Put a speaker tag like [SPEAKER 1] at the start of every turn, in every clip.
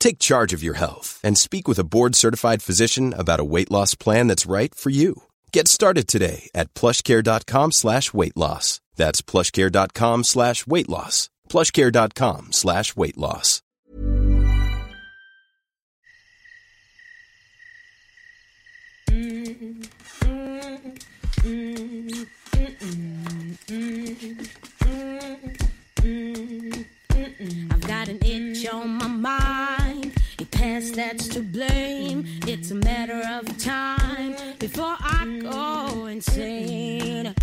[SPEAKER 1] Take charge of your health and speak with a board-certified physician about a weight loss plan that's right for you. Get started today at plushcare.com slash weight loss. That's plushcare.com slash weight loss. plushcare.com slash weight loss.
[SPEAKER 2] I've got an itch on my mind. Past that's to blame. It's a matter of time before I go insane.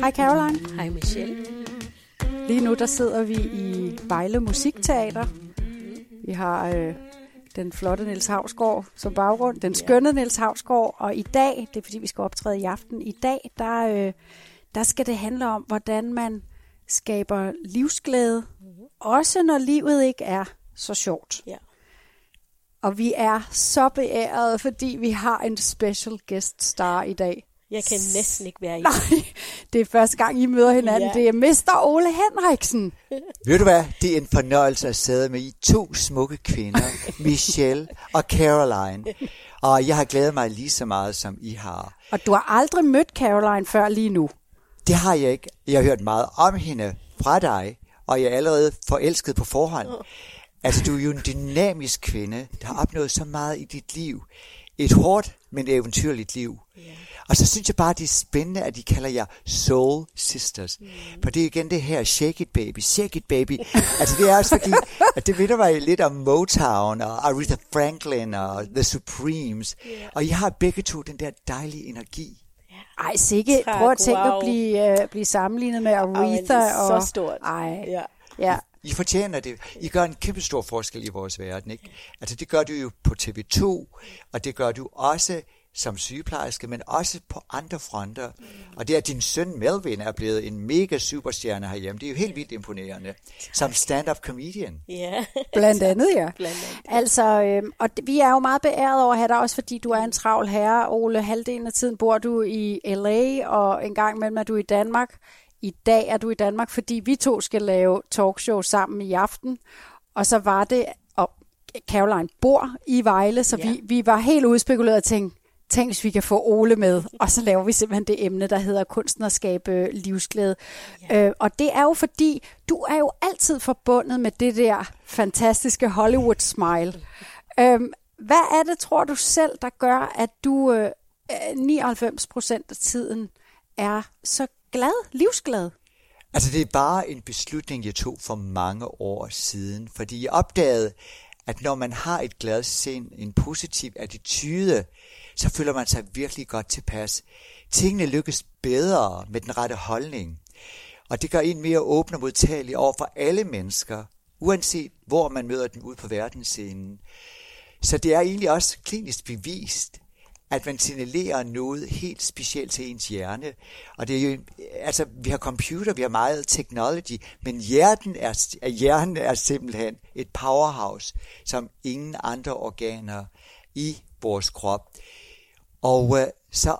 [SPEAKER 3] Hej Caroline.
[SPEAKER 4] Hej Michelle.
[SPEAKER 3] Lige nu der sidder vi i Vejle Musikteater. Vi har øh, den flotte Niels Havsgaard som baggrund, den skønne ja. Niels Havsgaard, og i dag, det er fordi vi skal optræde i aften, i dag, der, øh, der skal det handle om, hvordan man skaber livsglæde. Også når livet ikke er så sjovt.
[SPEAKER 4] Ja.
[SPEAKER 3] Og vi er så beærede, fordi vi har en special guest star i dag.
[SPEAKER 4] Jeg kan næsten ikke være i.
[SPEAKER 3] Nej, det er første gang, I møder hinanden.
[SPEAKER 4] Ja.
[SPEAKER 3] Det er Mr. Ole Henriksen.
[SPEAKER 5] Ved du hvad? Det er en fornøjelse at sidde med I to smukke kvinder, Michelle og Caroline. Og jeg har glædet mig lige så meget, som I har.
[SPEAKER 3] Og du har aldrig mødt Caroline før lige nu.
[SPEAKER 5] Det har jeg ikke. Jeg har hørt meget om hende fra dig, og jeg er allerede forelsket på forhånd. Altså, du er jo en dynamisk kvinde, der har opnået så meget i dit liv. Et hårdt, men eventyrligt liv. Og så synes jeg bare, det er spændende, at de kalder jer Soul Sisters. Mm. For det er igen det her, shake it baby, shake it baby. altså det er også fordi, at det minder mig lidt om Motown og Aretha Franklin og The Supremes. Yeah. Og I har begge to den der dejlige energi.
[SPEAKER 3] Ej, sikke.
[SPEAKER 4] Tak,
[SPEAKER 3] Prøv at tænke
[SPEAKER 4] wow.
[SPEAKER 3] at blive, uh, blive sammenlignet med Aretha.
[SPEAKER 4] Ej, men
[SPEAKER 3] og,
[SPEAKER 4] så stort.
[SPEAKER 3] Ej,
[SPEAKER 4] Ja.
[SPEAKER 3] ja.
[SPEAKER 5] I fortjener det. I gør en kæmpe stor forskel i vores verden, ikke? Altså det gør du jo på TV2, og det gør du også som sygeplejerske, men også på andre fronter. Og det at din søn Melvin er blevet en mega superstjerne herhjemme, det er jo helt vildt imponerende. Som stand-up comedian.
[SPEAKER 4] Ja.
[SPEAKER 3] Blandt andet, ja.
[SPEAKER 4] Blandt andet.
[SPEAKER 3] Altså, øh, og vi er jo meget beæret over at have dig, også fordi du er en travl herre, Ole. Halvdelen af tiden bor du i L.A., og en gang imellem er du i Danmark. I dag er du i Danmark, fordi vi to skal lave talkshow sammen i aften. Og så var det, og Caroline bor i Vejle, så
[SPEAKER 4] Ja.
[SPEAKER 3] vi, vi var helt udspekuleret og tænkte, tænk hvis vi kan få Ole med. Og så laver vi simpelthen det emne, der hedder kunsten at skabe livsglæde. Ja. Øh, og det er jo fordi, du er jo altid forbundet med det der fantastiske Hollywood smile. Øhm, hvad er det, tror du selv, der gør, at du øh, øh, 99 procent af tiden er så glad, livsglad?
[SPEAKER 5] Altså det er bare en beslutning, jeg tog for mange år siden, fordi jeg opdagede, at når man har et glad sind, en positiv attitude, så føler man sig virkelig godt tilpas. Tingene lykkes bedre med den rette holdning. Og det gør en mere åben og modtagelig over for alle mennesker, uanset hvor man møder dem ud på verdensscenen. Så det er egentlig også klinisk bevist, at man signalerer noget helt specielt til ens hjerne. Og det er jo, altså, vi har computer, vi har meget technology, men hjernen er, hjernen er simpelthen et powerhouse, som ingen andre organer i vores krop. Og øh, så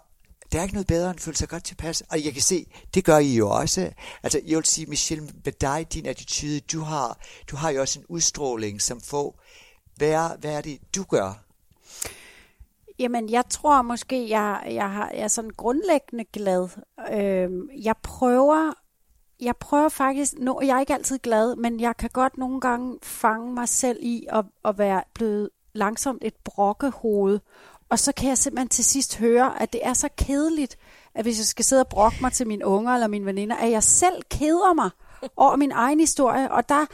[SPEAKER 5] der er ikke noget bedre end at føle sig godt tilpas. Og jeg kan se, det gør I jo også. Altså, jeg vil sige, Michelle, med dig, din attitude, du har, du har jo også en udstråling, som får, hvad er, hvad er det, du gør?
[SPEAKER 3] Jamen, jeg tror måske, jeg, jeg, har, jeg er sådan grundlæggende glad. Øhm, jeg prøver jeg prøver faktisk, nu jeg er ikke altid glad, men jeg kan godt nogle gange fange mig selv i at, at være blevet langsomt et brokkehoved. Og så kan jeg simpelthen til sidst høre, at det er så kedeligt, at hvis jeg skal sidde og brokke mig til mine unger eller mine veninder, at jeg selv keder mig over min egen historie. Og der,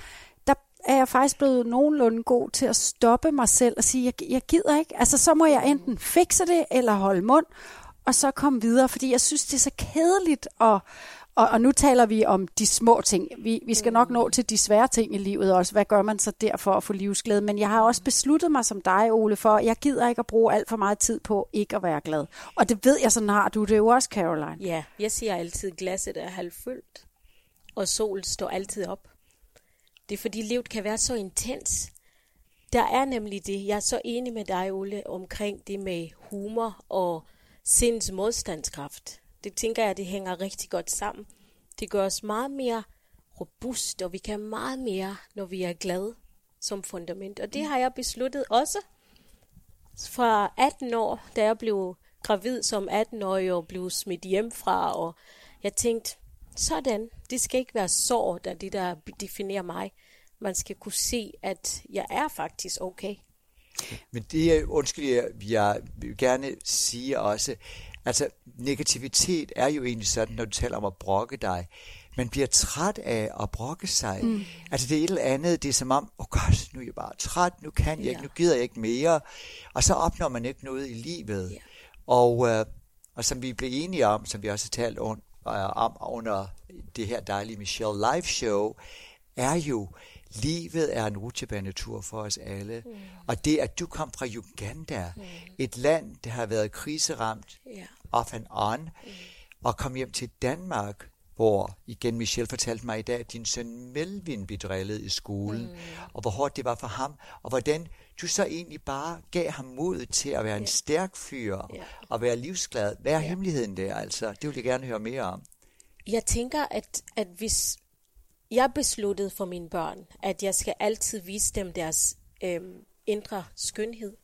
[SPEAKER 3] der er jeg faktisk blevet nogenlunde god til at stoppe mig selv og sige, jeg, jeg gider ikke. Altså så må jeg enten fikse det eller holde mund, og så komme videre, fordi jeg synes, det er så kedeligt at og, og nu taler vi om de små ting. Vi, vi skal nok nå til de svære ting i livet også. Hvad gør man så der for at få livsglæde? Men jeg har også besluttet mig som dig, Ole, for jeg gider ikke at bruge alt for meget tid på ikke at være glad. Og det ved jeg, sådan har du det jo også, Caroline.
[SPEAKER 4] Ja, jeg siger altid, glasset er halvfyldt, og solen står altid op. Det er fordi livet kan være så intens. Der er nemlig det, jeg er så enig med dig, Ole, omkring det med humor og sinds modstandskraft. Det tænker jeg, det hænger rigtig godt sammen. Det gør os meget mere robust, og vi kan meget mere, når vi er glade som fundament. Og det har jeg besluttet også fra 18 år, da jeg blev gravid som 18-årig og blev smidt hjemmefra, og jeg tænkte, sådan, det skal ikke være sår, der det, der definerer mig. Man skal kunne se, at jeg er faktisk okay.
[SPEAKER 5] Men det, undskyld, jeg, jeg vil gerne sige også, Altså, negativitet er jo egentlig sådan, når du taler om at brokke dig. Man bliver træt af at brokke sig. Mm. Altså, det er et eller andet, det er som om, åh oh godt, nu er jeg bare træt, nu kan jeg ja. ikke, nu gider jeg ikke mere. Og så opnår man ikke noget i livet. Ja. Og, øh, og som vi blev enige om, som vi også har talt on, øh, om under det her dejlige Michelle Live Show, er jo, Livet er en rutsjebanetur for os alle. Mm. Og det, at du kom fra Uganda, mm. et land, der har været kriseramt, yeah. Off and on, mm. og kom hjem til Danmark, hvor, igen Michelle fortalte mig i dag, at din søn Melvin blev drillet i skolen, mm. og hvor hårdt det var for ham, og hvordan du så egentlig bare gav ham mod til at være en stærk fyr, yeah. og være livsglad. Hvad er yeah. hemmeligheden der, altså? Det vil jeg gerne høre mere om.
[SPEAKER 4] Jeg tænker, at, at hvis jeg besluttede for mine børn, at jeg skal altid vise dem deres øh, indre skønhed.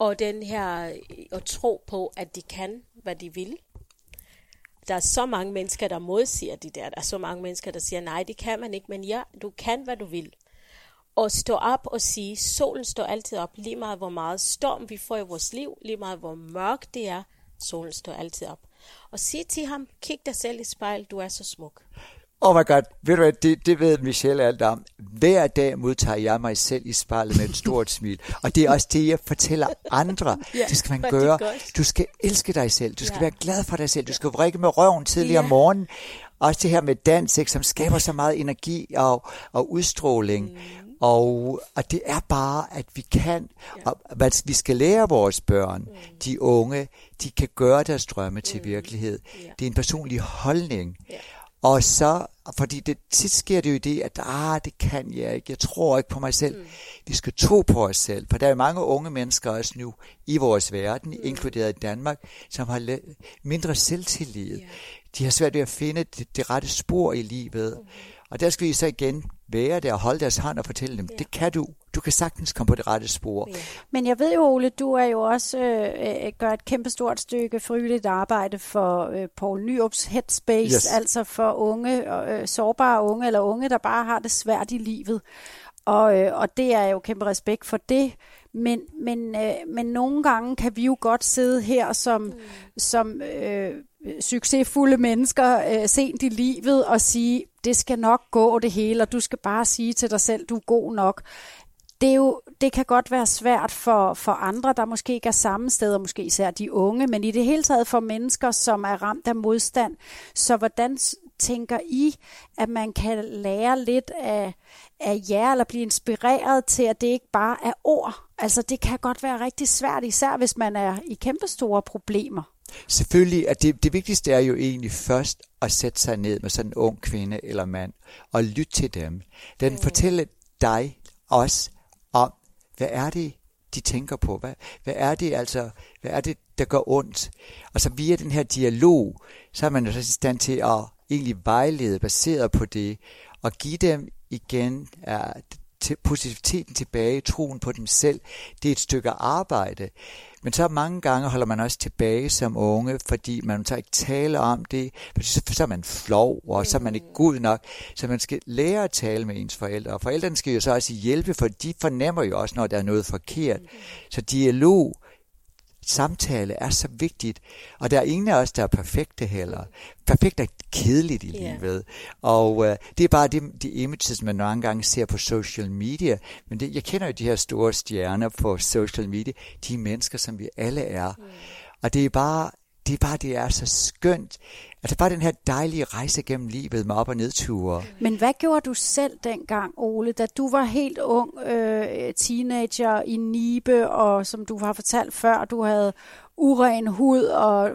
[SPEAKER 4] Og den her, øh, at tro på, at de kan, hvad de vil. Der er så mange mennesker, der modsiger de der. Der er så mange mennesker, der siger, nej, det kan man ikke, men ja, du kan, hvad du vil. Og stå op og sige, solen står altid op, lige meget hvor meget storm vi får i vores liv, lige meget hvor mørkt det er, solen står altid op. Og sige til ham, kig dig selv i spejl, du er så smuk.
[SPEAKER 5] Oh my god, ved du hvad, det, det ved Michelle alt om. Hver dag modtager jeg mig selv i spejlet med et stort smil. Og det er også det, jeg fortæller andre. ja, det skal man gøre. Du skal elske dig selv. Du skal ja. være glad for dig selv. Du skal vrikke med røven tidligere ja. om morgenen. Også det her med dans, ikke, som skaber så meget energi og, og udstråling. Mm. Og, og det er bare, at vi kan, ja. og hvad vi skal lære vores børn, mm. de unge, de kan gøre deres drømme til mm. virkelighed. Ja. Det er en personlig holdning. Ja. Og så, fordi det tit sker det jo det, at ah, det kan jeg ikke, jeg tror ikke på mig selv. Mm. Vi skal tro på os selv, for der er mange unge mennesker også nu i vores verden, mm. inkluderet i Danmark, som har mindre selvtillid. Yeah. De har svært ved at finde det, det rette spor i livet. Mm. Og der skal vi så igen være der og holde deres hånd og fortælle dem, yeah. det kan du. Du kan sagtens komme på det rette spor. Yeah.
[SPEAKER 3] Men jeg ved jo, Ole, du er jo også øh, øh gør et kæmpestort stykke frivilligt arbejde for øh, Paul Nyrups Headspace, yes. altså for unge, øh, sårbare unge, eller unge, der bare har det svært i livet. Og, øh, og det er jo kæmpe respekt for det. Men, men, øh, men nogle gange kan vi jo godt sidde her som, mm. som øh, succesfulde mennesker øh, sent i livet og sige, det skal nok gå det hele, og du skal bare sige til dig selv, du er god nok. Det, er jo, det kan godt være svært for, for andre, der måske ikke er samme sted, og måske især de unge, men i det hele taget for mennesker, som er ramt af modstand. Så hvordan tænker I, at man kan lære lidt af, af jer, eller blive inspireret til, at det ikke bare er ord? Altså det kan godt være rigtig svært, især hvis man er i kæmpestore problemer.
[SPEAKER 5] Selvfølgelig, at det, det vigtigste er jo egentlig først at sætte sig ned med sådan en ung kvinde eller mand og lytte til dem. Den mm. fortæller dig også om, hvad er det, de tænker på? Hvad, hvad er det altså, hvad er det, der gør ondt? Og så via den her dialog, så er man jo så i stand til at egentlig vejlede baseret på det, og give dem igen til positiviteten tilbage, troen på dem selv. Det er et stykke arbejde. Men så mange gange holder man også tilbage som unge, fordi man så ikke tale om det, fordi så, så er man flov, og så er man ikke god nok. Så man skal lære at tale med ens forældre, og forældrene skal jo så også hjælpe, for de fornemmer jo også, når der er noget forkert. Så dialog, samtale er så vigtigt, og der er ingen af os, der er perfekte heller. Perfekt er kedeligt i
[SPEAKER 4] Ja.
[SPEAKER 5] livet, og uh, det er bare de, de images, man nogle gange ser på social media, men det, jeg kender jo de her store stjerner på social media, de er mennesker, som vi alle er, og det er bare, det er bare, det er så skønt, altså bare den her dejlige rejse gennem livet med op- og nedture.
[SPEAKER 3] Men hvad gjorde du selv dengang, Ole, da du var helt ung øh, teenager i Nibe, og som du har fortalt før, du havde uren hud, og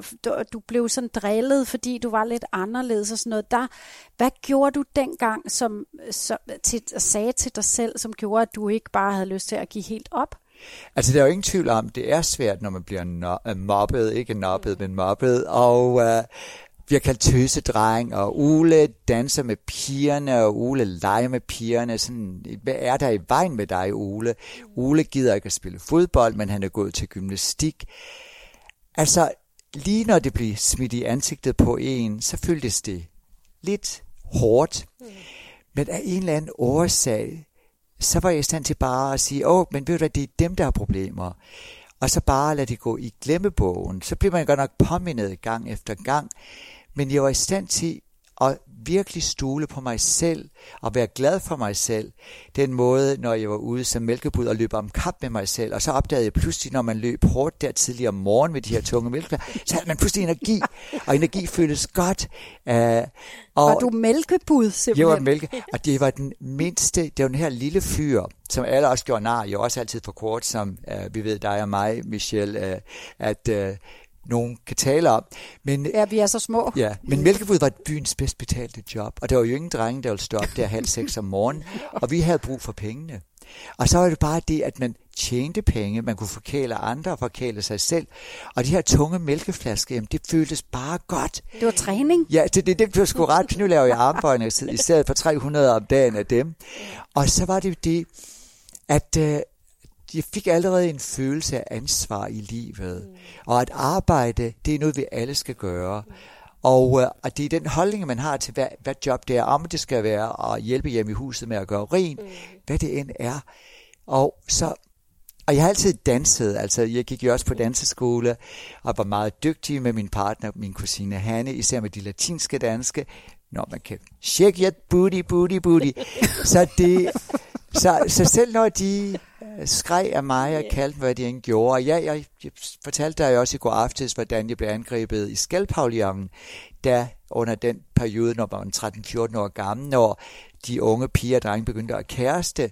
[SPEAKER 3] du, blev sådan drillet, fordi du var lidt anderledes og sådan noget. Der, hvad gjorde du dengang, som, som til, sagde til dig selv, som gjorde, at du ikke bare havde lyst til at give helt op?
[SPEAKER 5] Altså, der er jo ingen tvivl om, det er svært, når man bliver no- mobbet, ikke nobbet, men mobbet, og uh, bliver kaldt tøsedreng, og Ole danser med pigerne, og Ole leger med pigerne. Sådan, hvad er der i vejen med dig, Ole? Ole gider ikke at spille fodbold, men han er gået til gymnastik. Altså, lige når det blev smidt i ansigtet på en, så føltes det lidt hårdt. Men af en eller anden årsag, så var jeg i stand til bare at sige, åh, men ved du det er dem, der har problemer. Og så bare lade det gå i glemmebogen. Så bliver man godt nok påmindet gang efter gang. Men jeg var i stand til at virkelig stole på mig selv og være glad for mig selv. Den måde, når jeg var ude som mælkebud og løb om kap med mig selv. Og så opdagede jeg pludselig, når man løb hårdt der tidligere om morgenen med de her tunge mælkebud, så havde man pludselig energi. Og energi føles godt. Uh, og
[SPEAKER 3] Var du mælkebud
[SPEAKER 5] jeg
[SPEAKER 3] simpelthen?
[SPEAKER 5] var mælke, og det var den mindste, det var den her lille fyr, som alle også gjorde nar, jeg også altid for kort, som uh, vi ved dig og mig, Michelle, uh, at uh, nogen kan tale om. Men,
[SPEAKER 3] Ja, vi er så små.
[SPEAKER 5] ja, men mælkebud var byens bedst betalte job, og der var jo ingen drenge, der ville stå op der halv seks om morgenen, og vi havde brug for pengene. Og så var det bare det, at man tjente penge, man kunne forkæle andre og forkæle sig selv. Og de her tunge mælkeflasker, jamen, det føltes bare godt.
[SPEAKER 3] Det var træning.
[SPEAKER 5] Ja, det, det, det blev sgu ret. Nu laver jeg armbøjninger i stedet for 300 om dagen af dem. Og så var det jo det, at øh, jeg fik allerede en følelse af ansvar i livet. Og at arbejde, det er noget, vi alle skal gøre. Og, øh, og det er den holdning, man har til, hvad, hvad job det er. Om det skal være at hjælpe hjemme i huset med at gøre rent, hvad det end er. Og så og jeg har altid danset, altså jeg gik jo også på danseskole, og var meget dygtig med min partner, min kusine Hanne, især med de latinske danske. Når man kan shake your booty, booty, booty. Så, det, så, så selv når de øh, skreg af mig og kaldte mig, hvad de end gjorde, og ja, jeg, jeg fortalte dig også i går aftes, hvordan jeg blev angrebet i Skalpavillonen, der under den periode, når man var 13-14 år gammel, når de unge piger og drenge begyndte at kæreste,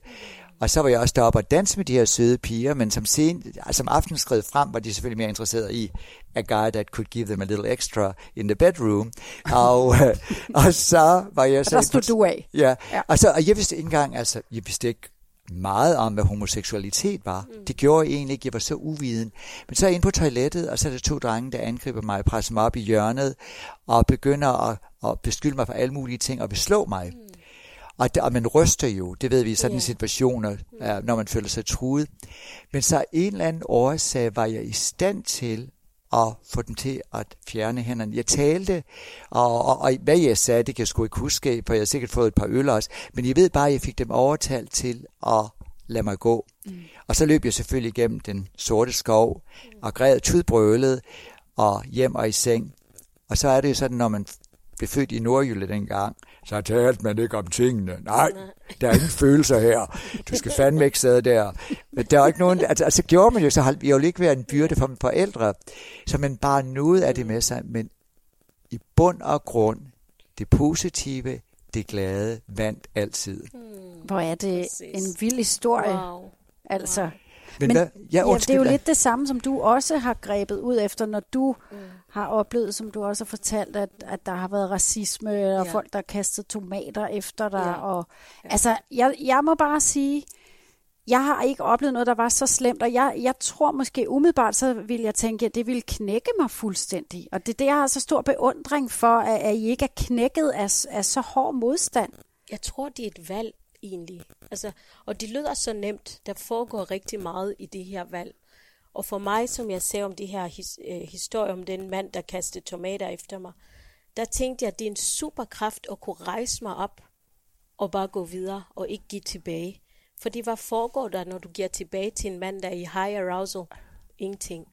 [SPEAKER 5] og så var jeg også deroppe og danse med de her søde piger, men som, sen, som aftenen skred frem, var de selvfølgelig mere interesserede i a guy that could give them a little extra in the bedroom. Og, og så var jeg
[SPEAKER 3] Og
[SPEAKER 5] så...
[SPEAKER 3] der stod du af.
[SPEAKER 5] Ja. Og, så, og jeg vidste ikke engang, altså, jeg vidste ikke meget om, hvad homoseksualitet var. Mm. Det gjorde jeg egentlig ikke, jeg var så uviden. Men så er jeg inde på toilettet, og så er der to drenge, der angriber mig og presser mig op i hjørnet, og begynder at, at beskylde mig for alle mulige ting, og vil slå mig. Mm. Og, og man ryster jo, det ved vi i sådan yeah. situationer, når man føler sig truet. Men så af en eller anden årsag var jeg i stand til at få dem til at fjerne hænderne. Jeg talte, og, og, og hvad jeg sagde, det kan jeg sgu ikke huske, for jeg har sikkert fået et par øl også, men jeg ved bare, at jeg fik dem overtalt til at lade mig gå. Mm. Og så løb jeg selvfølgelig igennem den sorte skov, og græd tudbrølede, og hjem og i seng. Og så er det jo sådan, når man blev født i Nordjylland dengang, så talte man ikke om tingene. Nej, der er ingen følelser her. Du skal fandme ikke sidde der. Men der er ikke nogen, altså, altså gjorde man jo, så holdt jeg jo ikke være en byrde for mine forældre, så man bare nåede af det med sig, men i bund og grund, det positive, det glade, vandt altid.
[SPEAKER 3] Hvor er det
[SPEAKER 4] Præcis.
[SPEAKER 3] en vild historie.
[SPEAKER 4] Wow.
[SPEAKER 3] Altså.
[SPEAKER 5] Men,
[SPEAKER 3] Men
[SPEAKER 5] hvad,
[SPEAKER 3] ja, det er
[SPEAKER 5] undskyld,
[SPEAKER 3] jo lidt det samme, som du også har grebet ud efter, når du mm. Har oplevet, som du også har fortalt, at, at der har været racisme, og
[SPEAKER 4] Ja.
[SPEAKER 3] folk, der har kastet tomater efter dig.
[SPEAKER 4] Ja.
[SPEAKER 3] Og, altså, jeg, jeg må bare sige, jeg har ikke oplevet noget, der var så slemt, og jeg, jeg tror måske umiddelbart, så vil jeg tænke, at det ville knække mig fuldstændig. Og det er det, jeg har så stor beundring for, at, at I ikke er knækket af, af så hård modstand.
[SPEAKER 4] Jeg tror, det er et valg egentlig. Altså, og det lyder så nemt. Der foregår rigtig meget i det her valg. Og for mig, som jeg ser om de her his, øh, historier om den mand, der kastede tomater efter mig, der tænkte jeg, at det er en superkraft at kunne rejse mig op og bare gå videre og ikke give tilbage. Fordi hvad foregår der, når du giver tilbage til en mand, der er i high arousal? Ingenting.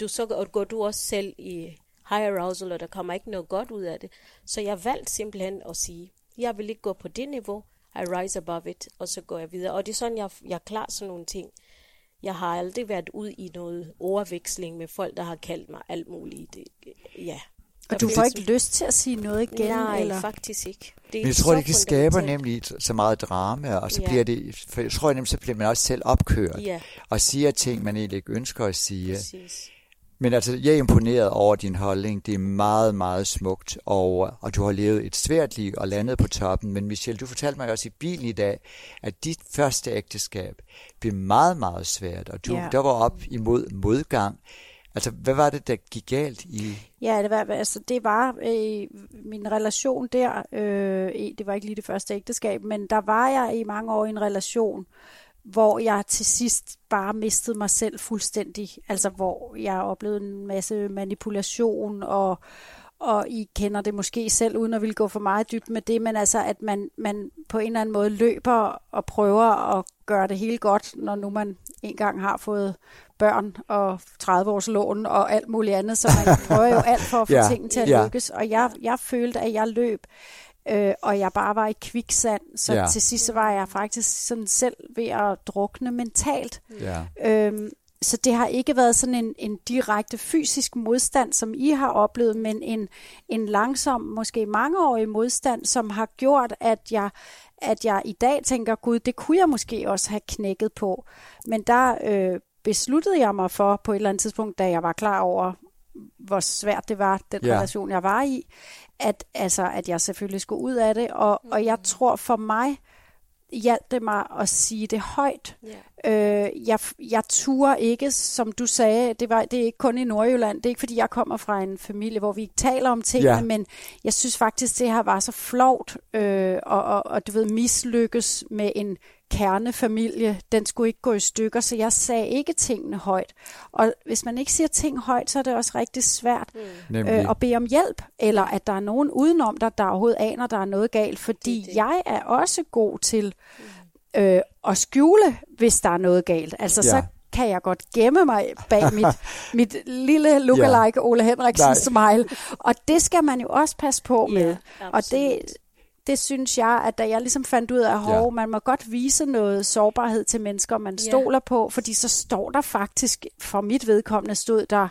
[SPEAKER 4] Du så og går du også selv i high arousal, og der kommer ikke noget godt ud af det. Så jeg valgte simpelthen at sige, jeg vil ikke gå på det niveau, I rise above it, og så går jeg videre. Og det er sådan, jeg, jeg klarer sådan nogle ting. Jeg har aldrig været ud i noget overveksling med folk, der har kaldt mig alt muligt. Det, ja.
[SPEAKER 3] Og du får ikke lyst til at sige noget igen?
[SPEAKER 4] Nej,
[SPEAKER 3] eller?
[SPEAKER 4] faktisk ikke. Det
[SPEAKER 5] Men jeg tror, det kan skabe nemlig så meget drama, og så
[SPEAKER 4] Ja.
[SPEAKER 5] bliver det, for jeg tror nemlig, så bliver man også selv opkørt,
[SPEAKER 4] Ja,
[SPEAKER 5] og siger ting, man egentlig ikke ønsker at sige.
[SPEAKER 4] præcis.
[SPEAKER 5] Men altså, jeg er imponeret over din holdning. Det er meget, meget smukt, og, og du har levet et svært liv og landet på toppen. Men Michelle, du fortalte mig også i bilen i dag, at dit første ægteskab blev meget, meget svært, og du
[SPEAKER 3] Ja.
[SPEAKER 5] der var op imod modgang. Altså, hvad var det, der gik galt i...
[SPEAKER 3] Ja, det var, altså, det var øh, min relation der. Øh, det var ikke lige det første ægteskab, men der var jeg i mange år i en relation, hvor jeg til sidst bare mistede mig selv fuldstændig. Altså, hvor jeg oplevede en masse manipulation, og, og I kender det måske selv, uden at ville gå for meget dybt med det, men altså, at man, man på en eller anden måde løber og prøver at gøre det hele godt, når nu man engang har fået børn og 30 års lån og alt muligt andet, så man prøver jo alt for at få
[SPEAKER 5] Ja,
[SPEAKER 3] tingene til at
[SPEAKER 5] ja.
[SPEAKER 3] lykkes. Og jeg, jeg følte, at jeg løb, øh, og jeg bare var i kviksand, så
[SPEAKER 5] Ja.
[SPEAKER 3] til sidst så var jeg faktisk sådan selv ved at drukne mentalt.
[SPEAKER 5] Ja.
[SPEAKER 3] Øhm, så det har ikke været sådan en, en direkte fysisk modstand, som I har oplevet, men en, en langsom, måske mangeårig modstand, som har gjort, at jeg, at jeg i dag tænker, gud, det kunne jeg måske også have knækket på. Men der øh, besluttede jeg mig for på et eller andet tidspunkt, da jeg var klar over, hvor svært det var, den
[SPEAKER 5] Ja.
[SPEAKER 3] relation, jeg var i, at, altså, at jeg selvfølgelig skulle ud af det. Og, og jeg tror for mig, hjalp det mig at sige det højt.
[SPEAKER 4] Ja.
[SPEAKER 3] Øh, jeg, jeg turer ikke, som du sagde, det, var, det er ikke kun i Nordjylland, det er ikke fordi, jeg kommer fra en familie, hvor vi ikke taler om tingene,
[SPEAKER 5] Ja.
[SPEAKER 3] men jeg synes faktisk, det her var så flovt, øh, og, og, og du ved, mislykkes med en kernefamilie, den skulle ikke gå i stykker, så jeg sagde ikke tingene højt. Og hvis man ikke siger ting højt, så er det også rigtig svært
[SPEAKER 5] Nemlig.
[SPEAKER 3] øh, at bede om hjælp, eller at der er nogen udenom dig, der overhovedet aner, der er noget galt, fordi
[SPEAKER 4] Det det.
[SPEAKER 3] jeg er også god til øh, at skjule, hvis der er noget galt. Altså,
[SPEAKER 5] Ja.
[SPEAKER 3] ja. så kan jeg godt gemme mig bag mit, mit lille lookalike Ole Henriksen
[SPEAKER 5] Nej.
[SPEAKER 3] smile. Og det skal man jo også passe på med.
[SPEAKER 4] Ja,
[SPEAKER 3] og det, det synes jeg, at da jeg ligesom fandt ud af, at
[SPEAKER 5] Ja.
[SPEAKER 3] man må godt vise noget sårbarhed til mennesker, man
[SPEAKER 4] Ja.
[SPEAKER 3] stoler på, fordi så står der faktisk, for mit vedkommende stod der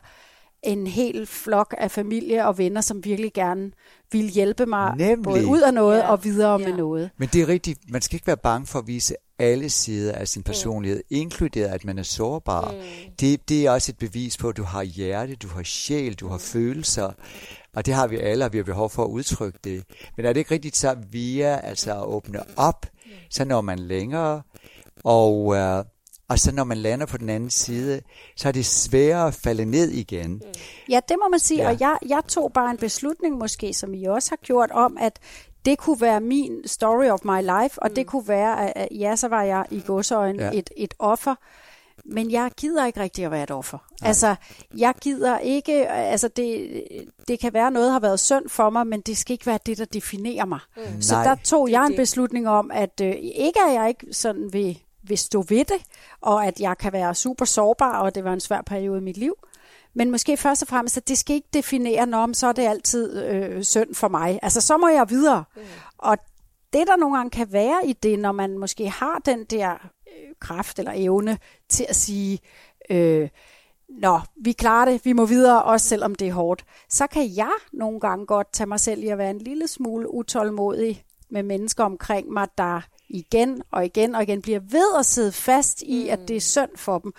[SPEAKER 3] en hel flok af familie og venner, som virkelig gerne ville hjælpe mig
[SPEAKER 5] Nemlig.
[SPEAKER 3] både ud af noget
[SPEAKER 4] Ja.
[SPEAKER 3] og videre
[SPEAKER 4] Ja.
[SPEAKER 3] med noget.
[SPEAKER 5] Men det er rigtigt, man skal ikke være bange for at vise alle sider af sin personlighed, mm. inkluderet at man er sårbar. Mm. Det, det er også et bevis på, at du har hjerte, du har sjæl, du har følelser, og det har vi alle, og vi har behov for at udtrykke det. Men er det ikke rigtigt så via altså at åbne op, så når man længere, og, øh, og så når man lander på den anden side, så er det sværere at falde ned igen.
[SPEAKER 3] Ja, det må man sige,
[SPEAKER 5] Ja.
[SPEAKER 3] og jeg, jeg tog bare en beslutning måske, som I også har gjort, om at det kunne være min story of my life, og mm. det kunne være, at, ja, så var jeg i godsøjen
[SPEAKER 5] Ja.
[SPEAKER 3] et, et offer, men jeg gider ikke rigtig at være et offer. Nej. Altså, jeg gider ikke, altså det, det kan være noget har været synd for mig, men det skal ikke være det, der definerer mig. Mm. Så
[SPEAKER 5] Nej.
[SPEAKER 3] der tog
[SPEAKER 4] er
[SPEAKER 3] jeg en beslutning om, at øh, ikke at jeg ikke sådan vil, vil stå ved det, og at jeg kan være super sårbar, og det var en svær periode i mit liv, men måske først og fremmest, at det skal ikke definere, når så er det altid øh, synd for mig. Altså, så må jeg videre. Mm. Og det, der nogle gange kan være i det, når man måske har den der øh, kraft eller evne til at sige, øh, Nå, vi klarer det, vi må videre, også selvom det er hårdt. Så kan jeg nogle gange godt tage mig selv i at være en lille smule utålmodig med mennesker omkring mig, der igen og igen og igen bliver ved at sidde fast i, at det er synd for dem.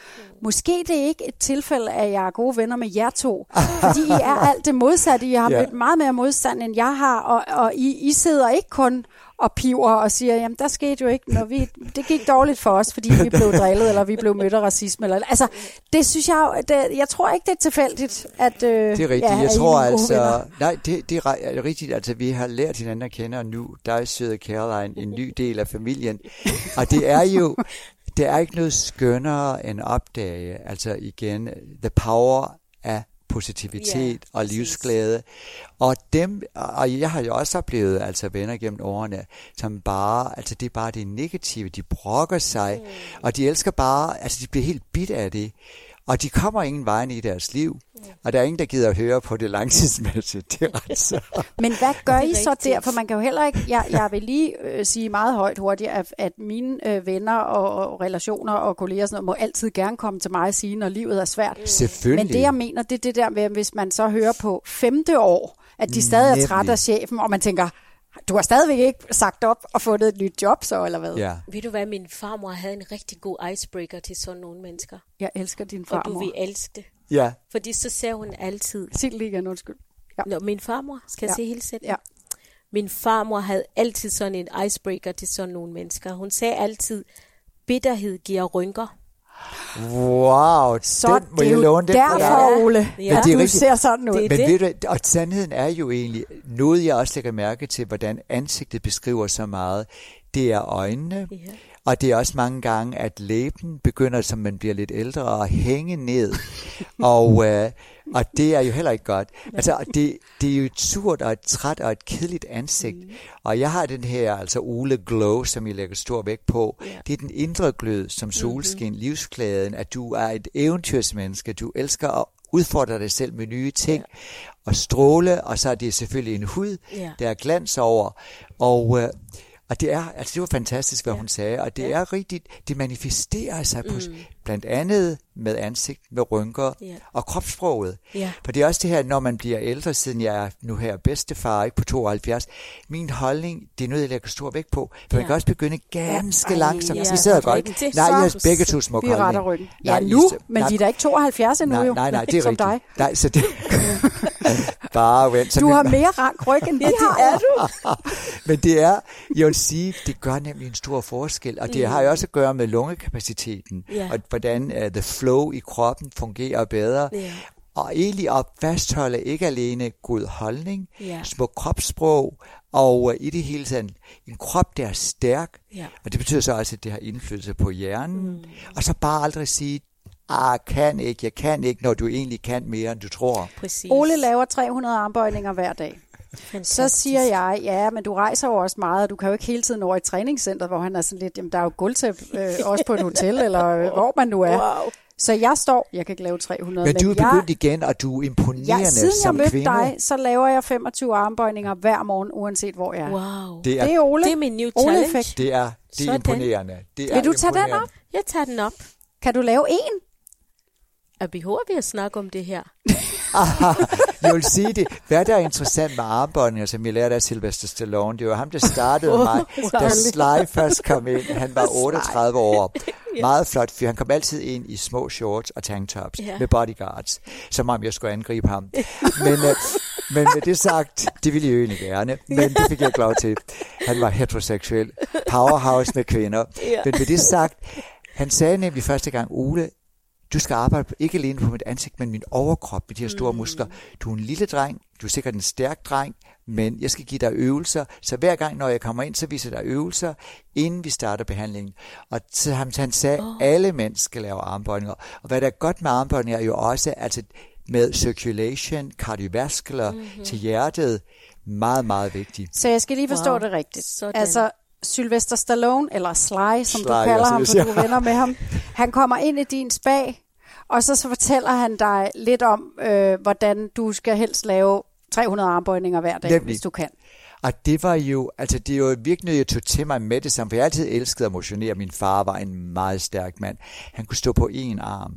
[SPEAKER 3] Måske det er ikke et tilfælde, at jeg er gode venner med jer to, fordi I er alt det modsatte. I har mødt meget mere modstand, end jeg har, og, og I, I sidder ikke kun og piver og siger, jamen der skete jo ikke noget. Vi, det gik dårligt for os, fordi vi blev drillet, eller vi blev mødt af racisme. Eller, altså, det synes jeg det, jeg tror ikke, det er tilfældigt, at øh,
[SPEAKER 5] Det er rigtigt.
[SPEAKER 3] Ja,
[SPEAKER 5] jeg tror altså... Nej, det, det er ri- rigtigt. Altså, vi har lært hinanden at kende, og nu der er søde Caroline en ny del af familien. Og det er jo... Det er ikke noget skønnere end at opdage, altså igen, the power af positivitet
[SPEAKER 4] Ja,
[SPEAKER 5] og livsglæde. Og dem, og jeg har jo også oplevet altså venner gennem årene, som bare, altså det er bare det negative, de brokker sig, mm. og de elsker bare, altså de bliver helt bit af det. Og de kommer ingen vejen i deres liv. Og der er ingen, der gider at høre på det langtidsmæssigt. Det er ret så.
[SPEAKER 3] Men hvad gør I
[SPEAKER 4] er
[SPEAKER 3] så der? For man kan jo heller ikke, jeg, jeg vil lige øh, sige meget højt hurtigt, at, at mine øh, venner og, og relationer og kolleger og sådan noget, må altid gerne komme til mig og sige, når livet er svært.
[SPEAKER 5] Selvfølgelig.
[SPEAKER 3] Men det jeg mener, det er det der med, hvis man så hører på femte år, at de stadig er
[SPEAKER 5] Nemlig.
[SPEAKER 3] trætte af chefen, og man tænker, du har stadigvæk ikke sagt op og fundet et nyt job så, eller hvad?
[SPEAKER 5] Ja.
[SPEAKER 4] Ved du hvad, min farmor havde en rigtig god icebreaker til sådan nogle mennesker.
[SPEAKER 3] Jeg elsker din
[SPEAKER 4] Og
[SPEAKER 3] farmor.
[SPEAKER 4] du vil elske det.
[SPEAKER 5] Ja.
[SPEAKER 4] Fordi så ser hun altid.
[SPEAKER 3] Sig det lige igen, undskyld. Ja.
[SPEAKER 4] Nå, min farmor, skal jeg
[SPEAKER 3] Ja.
[SPEAKER 4] se hele sætningen?
[SPEAKER 3] Ja.
[SPEAKER 4] Min farmor havde altid sådan en icebreaker til sådan nogle mennesker. Hun sagde altid, bitterhed giver rynker.
[SPEAKER 5] Wow,
[SPEAKER 3] Så
[SPEAKER 5] den må
[SPEAKER 3] det
[SPEAKER 5] jeg
[SPEAKER 3] jo
[SPEAKER 5] låne den
[SPEAKER 3] derfor, Ole,
[SPEAKER 4] Ja.
[SPEAKER 3] at
[SPEAKER 5] det er
[SPEAKER 3] du
[SPEAKER 5] rigtigt.
[SPEAKER 3] ser sådan ud.
[SPEAKER 4] Det er
[SPEAKER 5] Men
[SPEAKER 4] det.
[SPEAKER 5] ved du, og sandheden er jo egentlig, noget jeg også lægger mærke til, hvordan ansigtet beskriver så meget, det er øjnene,
[SPEAKER 4] Ja.
[SPEAKER 5] Og det er også mange gange, at læben begynder, som man bliver lidt ældre, at hænge ned. og, øh, og det er jo heller ikke godt. Altså, det, det er jo et surt og et træt og et kedeligt ansigt. Mm. Og jeg har den her, altså Ole Glow, som jeg lægger stor vægt på.
[SPEAKER 4] Ja.
[SPEAKER 5] Det er den indre glød, som solskin, mm-hmm. livsglæden, at du er et eventyrsmenneske. Du elsker at udfordre dig selv med nye ting ja. og stråle, og så er det selvfølgelig en hud,
[SPEAKER 4] Ja.
[SPEAKER 5] der er glans over. Og, øh, og det er, altså det var fantastisk, hvad ja. hun sagde, og det ja. er rigtigt, det manifesterer sig på, mm. Blandt andet med ansigt, med rynker
[SPEAKER 4] Ja.
[SPEAKER 5] og kropssproget.
[SPEAKER 4] Ja.
[SPEAKER 5] For det er også det her, når man bliver ældre, siden jeg er nu her bedstefar, ikke på 72, min holdning, det er noget, jeg lægger stor vægt på, for ja. man
[SPEAKER 4] Ja.
[SPEAKER 5] kan også begynde ganske
[SPEAKER 4] Ej,
[SPEAKER 5] langsomt.
[SPEAKER 4] ja.
[SPEAKER 5] I sidder godt.
[SPEAKER 4] til.
[SPEAKER 5] Nej,
[SPEAKER 4] Så-
[SPEAKER 5] har begge to smuk
[SPEAKER 3] Vi retter ryggen. Ja,
[SPEAKER 5] Nej,
[SPEAKER 3] nu,
[SPEAKER 5] så-
[SPEAKER 3] men
[SPEAKER 5] nej,
[SPEAKER 3] vi er da ikke 72 endnu
[SPEAKER 5] nej,
[SPEAKER 3] jo.
[SPEAKER 5] nej, nej, det er
[SPEAKER 3] som
[SPEAKER 5] rigtigt.
[SPEAKER 3] dig.
[SPEAKER 5] Nej, så det... Bare vent. Så
[SPEAKER 3] Du har mere rank ryg, end vi
[SPEAKER 4] Ja, det
[SPEAKER 3] har.
[SPEAKER 4] er du.
[SPEAKER 5] Men det er, jeg vil sige, det gør nemlig en stor forskel, og det har jo også at gøre med lungekapaciteten,
[SPEAKER 4] Ja.
[SPEAKER 5] og hvordan uh, the flow i kroppen fungerer bedre.
[SPEAKER 4] Ja.
[SPEAKER 5] Og egentlig at fastholde ikke alene god holdning,
[SPEAKER 4] Ja.
[SPEAKER 5] smuk kropssprog, og uh, i det hele taget en krop, der er stærk.
[SPEAKER 4] Ja.
[SPEAKER 5] Og det betyder så også, at det har indflydelse på hjernen. Mm. Og så bare aldrig sige, ah, kan ikke, jeg kan ikke, når du egentlig kan mere, end du tror.
[SPEAKER 4] Præcis.
[SPEAKER 3] Ole laver 300 armbøjninger hver dag. Så siger jeg, ja, men du rejser jo også meget, og du kan jo ikke hele tiden over i træningscenter, hvor han er sådan lidt, jamen der er jo gulvtæp, øh, også på et hotel, eller øh, hvor man nu er.
[SPEAKER 4] Wow.
[SPEAKER 3] Så jeg står, jeg kan ikke lave 300,
[SPEAKER 5] Men du er
[SPEAKER 3] jeg,
[SPEAKER 5] begyndt igen, og du er imponerende
[SPEAKER 3] jeg, siden jeg
[SPEAKER 5] som
[SPEAKER 3] mødte
[SPEAKER 5] kvinde.
[SPEAKER 3] dig, så laver jeg 25 armbøjninger hver morgen, uanset hvor jeg er.
[SPEAKER 4] Wow.
[SPEAKER 5] Det er,
[SPEAKER 3] Det er Ole.
[SPEAKER 4] Det er min new
[SPEAKER 3] Ole
[SPEAKER 4] challenge.
[SPEAKER 5] det er, det er
[SPEAKER 4] Sådan.
[SPEAKER 5] imponerende. Det er
[SPEAKER 3] Vil du tage den
[SPEAKER 5] imponerende.
[SPEAKER 3] op?
[SPEAKER 4] Jeg tager den op.
[SPEAKER 3] Kan du lave en?
[SPEAKER 4] Er behøver vi at snakke om det her?
[SPEAKER 5] Jeg vil sige det. Hvad der er interessant med armbåndene, som jeg lærte af Sylvester Stallone, det var ham, der startede mig, da Sly først kom ind. Han var 38 år. Meget flot fyr. Han kom altid ind i små shorts og tanktops
[SPEAKER 4] Ja.
[SPEAKER 5] med bodyguards, som om jeg skulle angribe ham. Men, øh, men med det sagt, det ville jeg jo egentlig gerne, men det fik jeg lov til. Han var heteroseksuel. Powerhouse med kvinder.
[SPEAKER 4] Ja.
[SPEAKER 5] Men med det sagt, han sagde nemlig første gang, Ole, du skal arbejde ikke alene på mit ansigt, men min overkrop med de her store mm. muskler. Du er en lille dreng, du er sikkert en stærk dreng, men jeg skal give dig øvelser, så hver gang, når jeg kommer ind, så viser jeg dig øvelser, inden vi starter behandlingen. Og så han, han sagde, at alle mænd skal lave armbøjninger. Og hvad der er godt med armbøjninger, er jo også, altså med circulation, cardiovascular mm-hmm. til hjertet, meget, meget vigtigt.
[SPEAKER 3] Så jeg skal lige forstå
[SPEAKER 4] Wow.
[SPEAKER 3] det rigtigt.
[SPEAKER 4] Sådan.
[SPEAKER 3] Altså, Sylvester Stallone, eller Sly, som
[SPEAKER 5] Sly,
[SPEAKER 3] du kalder ham, for du er venner med ham, han kommer ind i din spag, og så, så fortæller han dig lidt om, øh, hvordan du skal helst lave 300 armbøjninger hver dag,
[SPEAKER 5] Nemlig.
[SPEAKER 3] hvis du kan.
[SPEAKER 5] Og det var jo, altså det er jo virkelig noget, jeg tog til mig med det samme, for jeg altid elsket at motionere. Min far var en meget stærk mand. Han kunne stå på en arm.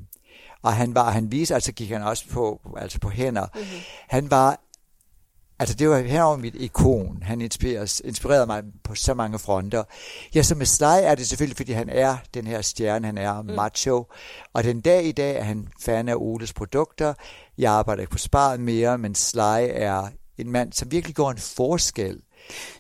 [SPEAKER 5] Og han var, han viste, altså gik han også på, altså på hænder. Mm-hmm. Han var, altså det var herover mit ikon. Han inspirerede, inspirerede mig på så mange fronter. Ja, så med Sly er det selvfølgelig, fordi han er den her stjerne, han er mm. macho. Og den dag i dag er han fan af Oles produkter. Jeg arbejder ikke på sparet mere, men Sly er en mand, som virkelig går en forskel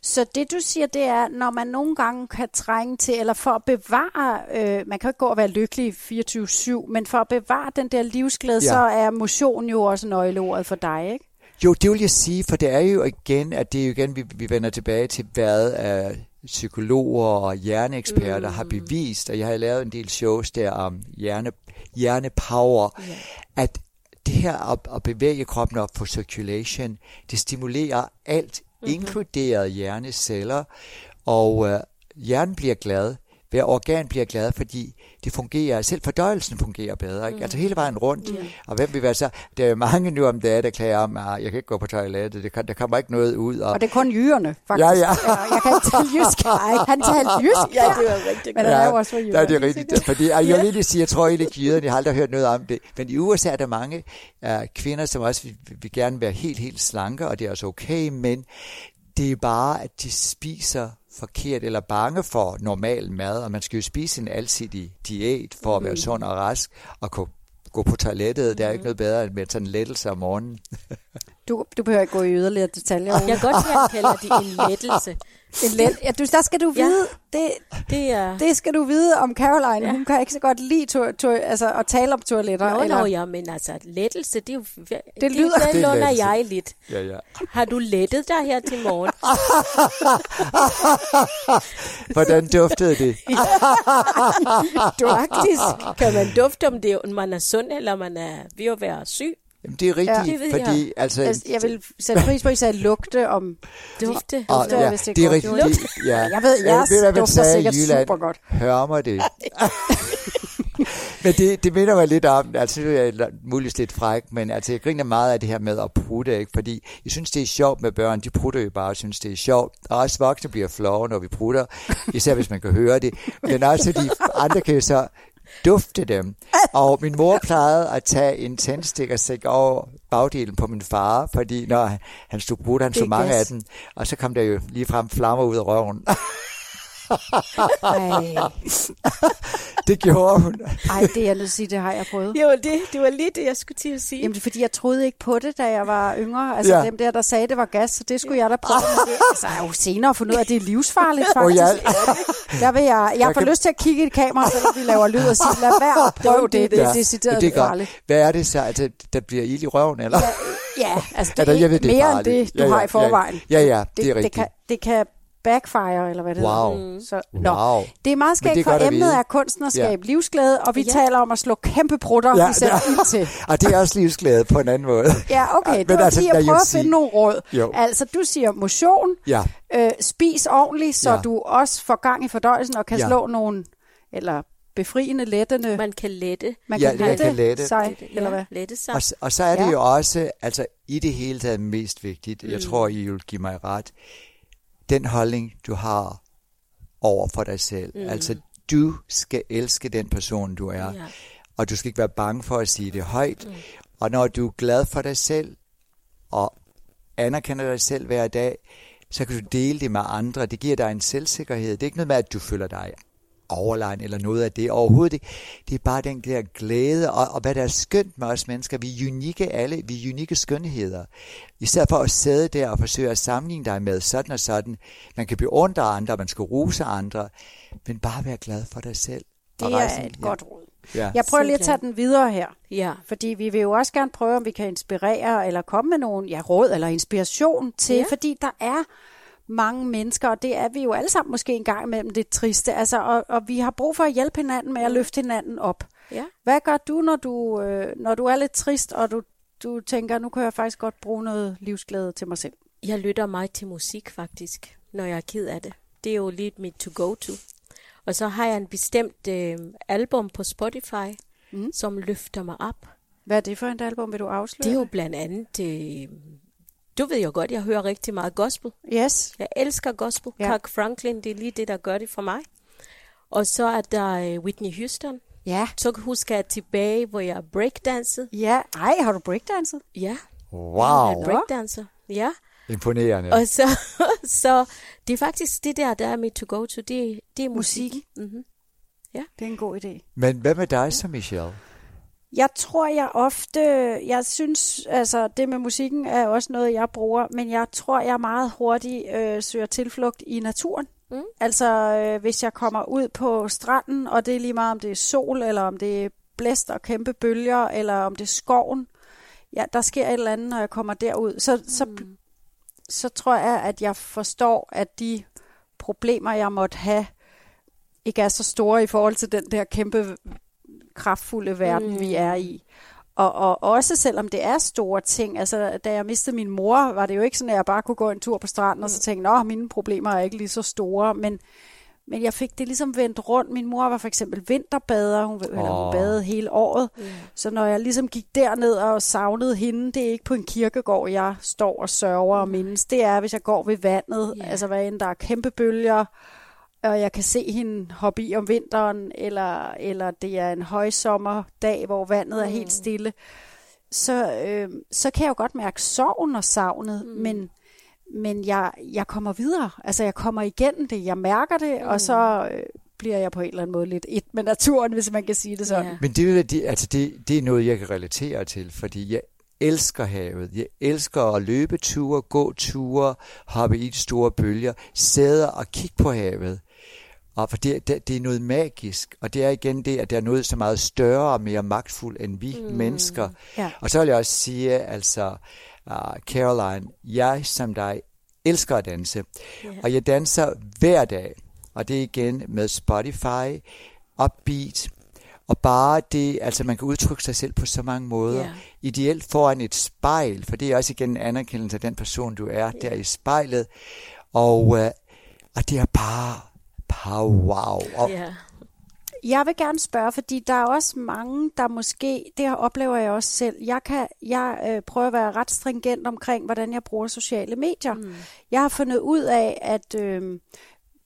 [SPEAKER 3] Så det du siger, det er, når man nogle gange kan trænge til, eller for at bevare, øh, man kan jo ikke gå og være lykkelig 24-7, men for at bevare den der livsglæde,
[SPEAKER 5] ja.
[SPEAKER 3] så er motion jo også nøgleordet for dig, ikke?
[SPEAKER 5] Jo, det vil jeg sige, for det er jo igen, at det er jo igen, vi, vi vender tilbage til, hvad uh, psykologer og hjerneeksperter mm. har bevist, og jeg har lavet en del shows der om hjerne, hjernepower, yeah. at det her at, at bevæge kroppen op på circulation, det stimulerer alt, mm-hmm. inkluderet hjerneceller, og uh, hjernen bliver glad, hver organ bliver glad, fordi det fungerer, selv fordøjelsen fungerer bedre, ikke? Mm. altså hele vejen rundt. Mm. Og hvem vil være så? Der er jo mange nu om dagen, der klager om, at jeg kan ikke gå på toilettet, det kan, der kommer ikke noget ud. Og,
[SPEAKER 3] Og det er kun jyderne, faktisk.
[SPEAKER 5] Ja, ja.
[SPEAKER 3] jeg kan ikke tale jysk. Han talte jysk.
[SPEAKER 4] Ja, det var rigtig
[SPEAKER 3] Men
[SPEAKER 4] godt.
[SPEAKER 3] han er også fra
[SPEAKER 5] der er
[SPEAKER 3] jyderne.
[SPEAKER 5] det rigtigt. Fordi, og jeg vil lige sige, jeg tror ikke, at jyderne, jeg har aldrig hørt noget om det. Men i USA er der mange uh, kvinder, som også vil, vil gerne være helt, helt slanke, og det er også okay, men det er bare, at de spiser forkert eller bange for normal mad, og man skal jo spise en alsidig diæt for at være sund og rask og kunne gå på toilettet. Der er ikke noget bedre end med sådan en lettelse om morgenen.
[SPEAKER 3] Du, du behøver ikke gå i yderligere detaljer.
[SPEAKER 4] Jeg kan godt lide, at kalder det en lettelse.
[SPEAKER 3] En let, ja, du, der skal du
[SPEAKER 4] Ja.
[SPEAKER 3] vide, det,
[SPEAKER 4] Det er...
[SPEAKER 3] det skal du vide om Caroline.
[SPEAKER 4] Ja.
[SPEAKER 3] Hun kan ikke så godt lide to, to, altså, at tale om toiletter.
[SPEAKER 4] Nå,
[SPEAKER 3] eller,
[SPEAKER 4] nå, ja, men altså, lettelse, det er jo... Det,
[SPEAKER 3] Det lyder-
[SPEAKER 4] Det
[SPEAKER 5] Det er lettelse.
[SPEAKER 4] jeg lidt.
[SPEAKER 5] Ja, ja.
[SPEAKER 4] Har du lettet dig her til morgen?
[SPEAKER 5] Hvordan duftede det?
[SPEAKER 4] Faktisk kan man dufte, om det, om man er sund, eller man er ved at være syg.
[SPEAKER 5] Jamen, det er rigtigt,
[SPEAKER 3] Ja.
[SPEAKER 4] Det ved
[SPEAKER 5] fordi
[SPEAKER 4] jeg.
[SPEAKER 5] altså...
[SPEAKER 3] Altså, jeg vil sætte pris på, at I sagde lugte om...
[SPEAKER 4] Dufte.
[SPEAKER 5] Og,
[SPEAKER 3] dufter,
[SPEAKER 5] ja,
[SPEAKER 3] hvis det er
[SPEAKER 5] det er
[SPEAKER 3] godt.
[SPEAKER 5] rigtigt. Det, ja.
[SPEAKER 3] Jeg ved, jeres
[SPEAKER 5] ved, hvad man
[SPEAKER 3] dufter
[SPEAKER 5] sagde i
[SPEAKER 3] sikkert
[SPEAKER 5] Jylland.
[SPEAKER 3] supergodt.
[SPEAKER 5] Hør mig det. men det, det minder mig lidt om, altså nu er jeg muligvis lidt fræk, men altså jeg griner meget af det her med at prutte, ikke? fordi jeg synes, det er sjovt med børn. De prutter jo bare og synes, det er sjovt. Og også voksne bliver flove, når vi prutter, især hvis man kan høre det. Men også de andre kan jo så dufte dem. Og min mor plejede at tage en tændstik og sætte over bagdelen på min far, fordi når han- stod brudt, han så mange af dem, og så kom der jo lige frem flammer ud af røven. Det gjorde hun.
[SPEAKER 3] ej, det er jeg nødt til at sige, det har jeg prøvet.
[SPEAKER 4] Det var, det, det var lige det, jeg skulle til at sige.
[SPEAKER 3] Jamen, det er fordi, jeg troede ikke på det, da jeg var yngre. Altså,
[SPEAKER 5] Ja.
[SPEAKER 3] ja. dem der, der sagde, det var gas, så det skulle jeg da prøve. Det, altså, jeg har jo senere fundet ud af, at det er livsfarligt, faktisk.
[SPEAKER 5] ja.
[SPEAKER 3] Der vil jeg, jeg får
[SPEAKER 5] kan-
[SPEAKER 3] lyst til at kigge i et kamera, selvom vi laver lyd og sige, lad være at prøve det. Det er decideret
[SPEAKER 5] Men det er
[SPEAKER 3] farligt.
[SPEAKER 5] Hvad er det så? Altså, der bliver ild i røven, eller?
[SPEAKER 3] Ja, altså, det
[SPEAKER 5] Eller,
[SPEAKER 3] er
[SPEAKER 5] jeg ved, det er
[SPEAKER 3] mere end
[SPEAKER 5] farligt.
[SPEAKER 3] det, du
[SPEAKER 5] Ja,
[SPEAKER 3] har
[SPEAKER 5] ja,
[SPEAKER 3] i forvejen.
[SPEAKER 5] Ja, ja, det er
[SPEAKER 3] det,
[SPEAKER 5] rigtigt.
[SPEAKER 3] kan, det kan backfire, eller hvad det
[SPEAKER 5] Wow.
[SPEAKER 3] hedder. Mm. Så, nå.
[SPEAKER 5] Wow.
[SPEAKER 3] Det er meget skægt,
[SPEAKER 5] det
[SPEAKER 3] for emnet er kunsten at skabe
[SPEAKER 5] Ja.
[SPEAKER 3] livsglæde, og vi
[SPEAKER 4] Ja.
[SPEAKER 3] taler om at slå kæmpe prutter,
[SPEAKER 5] Ja,
[SPEAKER 3] vi sætter
[SPEAKER 5] ja.
[SPEAKER 3] til.
[SPEAKER 5] Og det er også livsglæde på en anden måde.
[SPEAKER 3] Ja, okay. Det
[SPEAKER 5] Men
[SPEAKER 3] var
[SPEAKER 5] altså,
[SPEAKER 3] fordi, jeg prøver at
[SPEAKER 5] sige-
[SPEAKER 3] finde nogle råd.
[SPEAKER 5] Jo.
[SPEAKER 3] Altså, du siger motion,
[SPEAKER 5] Ja,
[SPEAKER 3] øh, spis ordentligt, så
[SPEAKER 5] Ja.
[SPEAKER 3] du også får gang i fordøjelsen og kan
[SPEAKER 5] Ja.
[SPEAKER 3] slå nogle, eller befriende, lettende,
[SPEAKER 4] Man kan lette.
[SPEAKER 3] man
[SPEAKER 5] Ja,
[SPEAKER 3] kan lette,
[SPEAKER 5] kan lette.
[SPEAKER 3] sig,
[SPEAKER 4] Ja,
[SPEAKER 3] eller hvad?
[SPEAKER 4] Lette sig.
[SPEAKER 5] og, og så er det
[SPEAKER 3] Ja.
[SPEAKER 5] jo også, altså i det hele taget mest vigtigt, jeg tror, I vil give mig ret, den holdning, du har over for dig selv. Mm. Altså, du skal elske den person, du er.
[SPEAKER 4] Ja.
[SPEAKER 5] Og du skal ikke være bange for at sige det højt. Mm. Og når du er glad for dig selv, og anerkender dig selv hver dag, så kan du dele det med andre. Det giver dig en selvsikkerhed. Det er ikke noget med, at du føler dig overlegen eller noget af det. Overhovedet ikke. Det er bare den der glæde, og, og hvad der er skønt med os mennesker. Vi er unikke alle. Vi er unikke skønheder. I stedet for at sidde der og forsøge at sammenligne dig med sådan og sådan. Man kan beundre andre, man skal rose andre, men bare være glad for dig selv.
[SPEAKER 3] Det er et godt råd.
[SPEAKER 5] Ja.
[SPEAKER 3] Jeg prøver lige at tage den videre her.
[SPEAKER 4] Ja.
[SPEAKER 3] Fordi vi vil jo også gerne prøve, om vi kan inspirere eller komme med nogle ja, råd eller inspiration til,
[SPEAKER 4] ja.
[SPEAKER 3] fordi der er mange mennesker, og det er vi jo alle sammen måske en gang imellem det triste, altså, og, og vi har brug for at hjælpe hinanden med at løfte hinanden op.
[SPEAKER 4] Ja.
[SPEAKER 3] Hvad gør du, når du, øh, når du er lidt trist, og du, du tænker, nu kan jeg faktisk godt bruge noget livsglæde til mig selv?
[SPEAKER 4] Jeg lytter meget til musik faktisk, når jeg er ked af det. Det er jo lidt mit to-go-to. Og så har jeg en bestemt øh, album på Spotify, mm. som løfter mig op.
[SPEAKER 3] Hvad er det for et album, vil du afsløre?
[SPEAKER 4] Det er jo blandt andet... Øh, du ved jo godt, jeg hører rigtig meget gospel.
[SPEAKER 3] Yes.
[SPEAKER 4] Jeg elsker gospel.
[SPEAKER 3] Ja.
[SPEAKER 4] Ja. Kirk Franklin, det er lige det, der gør det for mig. Og så er der øh, Whitney Houston.
[SPEAKER 3] Ja.
[SPEAKER 4] Så husker jeg tilbage, hvor jeg breakdansede.
[SPEAKER 3] Ja. Ej, har du breakdanset?
[SPEAKER 4] Ja, jeg
[SPEAKER 5] Wow,
[SPEAKER 4] er breakdancer. Ja.
[SPEAKER 5] imponerende.
[SPEAKER 4] Og så, så det er faktisk det der, der er mit to-go-to. Det, det er musik.
[SPEAKER 3] Musik.
[SPEAKER 4] Mm-hmm.
[SPEAKER 3] Det er en god idé.
[SPEAKER 5] Men hvad med dig så, Michelle?
[SPEAKER 3] Jeg tror, jeg ofte, jeg synes, altså det med musikken er også noget, jeg bruger, men jeg tror, jeg meget hurtigt øh, søger tilflugt i naturen. Mm. Altså, øh, hvis jeg kommer ud på stranden, og det er lige meget, om det er sol, eller om det er blæst og kæmpe bølger, eller om det er skoven, ja, der sker et eller andet, når jeg kommer derud, så, så, mm. så tror jeg, at jeg forstår, at de problemer, jeg måtte have, ikke er så store i forhold til den der kæmpe kraftfulde verden, mm. vi er i. Og, og også selvom det er store ting, altså da jeg mistede min mor, var det jo ikke sådan, at jeg bare kunne gå en tur på stranden mm. og så mm. tænke, at mine problemer er ikke lige så store, men, men jeg fik det ligesom vendt rundt. Min mor var for eksempel vinterbader, hun, oh. eller hun badede hele året, mm. så når jeg ligesom gik derned og savnede hende, det er ikke på en kirkegård, jeg står og sørger og mindes, det er, hvis jeg går ved vandet, yeah. altså hvad end der er kæmpe bølger, og jeg kan se hende hoppe i om vinteren, eller, eller det er en højsommerdag, hvor vandet er helt mm. stille, så, øh, så kan jeg jo godt mærke sorgen og savnet, mm. men, men jeg, jeg kommer videre. Altså jeg kommer igennem det, jeg mærker det, mm. og så øh, bliver jeg på en eller anden måde lidt et med naturen, hvis man kan sige det sådan. Ja.
[SPEAKER 5] Men det, det, altså det, det er noget, jeg kan relatere til, fordi jeg elsker havet. Jeg elsker at løbe ture, gå ture, hoppe i de store bølger, sidde og kigge på havet. Og for det, det, det er noget magisk, og det er igen det, at der er noget så meget større og mere magtfuldt end vi mm. mennesker. Ja. Og så vil jeg også sige, altså, uh, Caroline, jeg som dig elsker at danse, yeah. og jeg danser hver dag, og det er igen med Spotify, upbeat, og bare det, altså man kan udtrykke sig selv på så mange måder. Yeah. Ideelt foran et spejl, for det er også igen en anerkendelse af den person, du er yeah. der i spejlet. Og, uh, og det er bare Pow, wow. Og,
[SPEAKER 3] yeah. Jeg vil gerne spørge, fordi der er også mange, der måske, det her oplever jeg også selv, jeg, kan, jeg øh, prøver at være ret stringent omkring, hvordan jeg bruger sociale medier. Mm. Jeg har fundet ud af, at øh,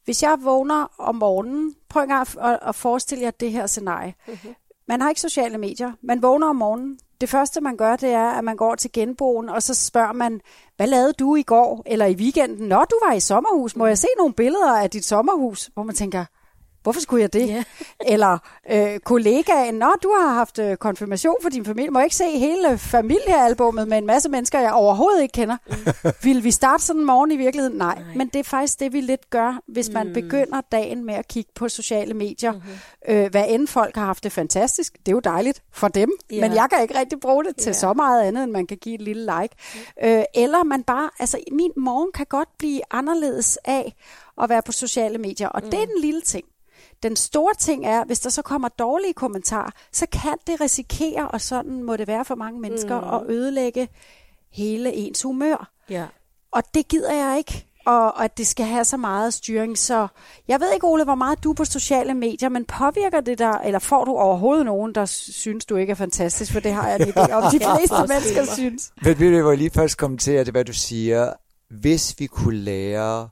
[SPEAKER 3] hvis jeg vågner om morgenen, prøv at, at, at forestille jer det her scenarie. Mm-hmm. Man har ikke sociale medier. Man vågner om morgenen. Det første, man gør, det er, at man går til genboen, og så spørger man, hvad lavede du i går eller i weekenden? Når du var i sommerhus, må jeg se nogle billeder af dit sommerhus? Hvor man tænker, Hvorfor skulle jeg det? Yeah. Eller øh, kollegaen, når du har haft øh, konfirmation for din familie, må jeg ikke se hele familiealbummet med en masse mennesker, jeg overhovedet ikke kender. Mm. Vil vi starte sådan en morgen i virkeligheden? Nej. Nej, men det er faktisk det, vi lidt gør, hvis man mm. begynder dagen med at kigge på sociale medier. Mm-hmm. Øh, hvad end folk har haft det fantastisk, det er jo dejligt for dem, yeah. men jeg kan ikke rigtig bruge det til yeah. så meget andet, end man kan give et lille like. Mm. Øh, eller man bare, altså min morgen kan godt blive anderledes af at være på sociale medier, og mm. det er den lille ting. Den store ting er, hvis der så kommer dårlige kommentarer, så kan det risikere, og sådan må det være for mange mennesker, mm. at ødelægge hele ens humør. Ja. Og det gider jeg ikke og, og at det skal have så meget styring. Så jeg ved ikke, Ole, hvor meget du er på sociale medier, men påvirker det dig, eller får du overhovedet nogen, der synes, du ikke er fantastisk? For det har jeg en idé om, de fleste mennesker synes.
[SPEAKER 5] Men vil du lige først kommentere det, hvad du siger. Hvis vi kunne lære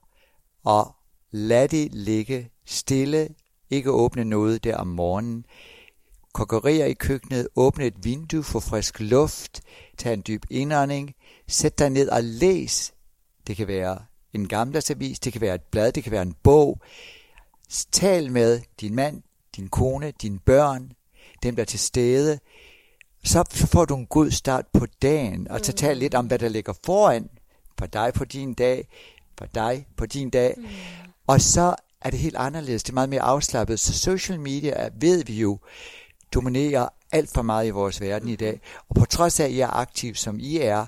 [SPEAKER 5] at Lad det ligge stille ikke åbne noget der om morgenen. Kokkerere i køkkenet, åbne et vindue, få frisk luft, tag en dyb indånding, sæt dig ned og læs. Det kan være en gammeldags det kan være et blad, det kan være en bog. Tal med din mand, din kone, dine børn, dem der er til stede. Så får du en god start på dagen, og så tal lidt om, hvad der ligger foran for dig på din dag, for dig på din dag. Mm. Og så er det helt anderledes. Det er meget mere afslappet. Så social media, ved vi jo, dominerer alt for meget i vores verden i dag. Og på trods af, at I er aktiv, som I er,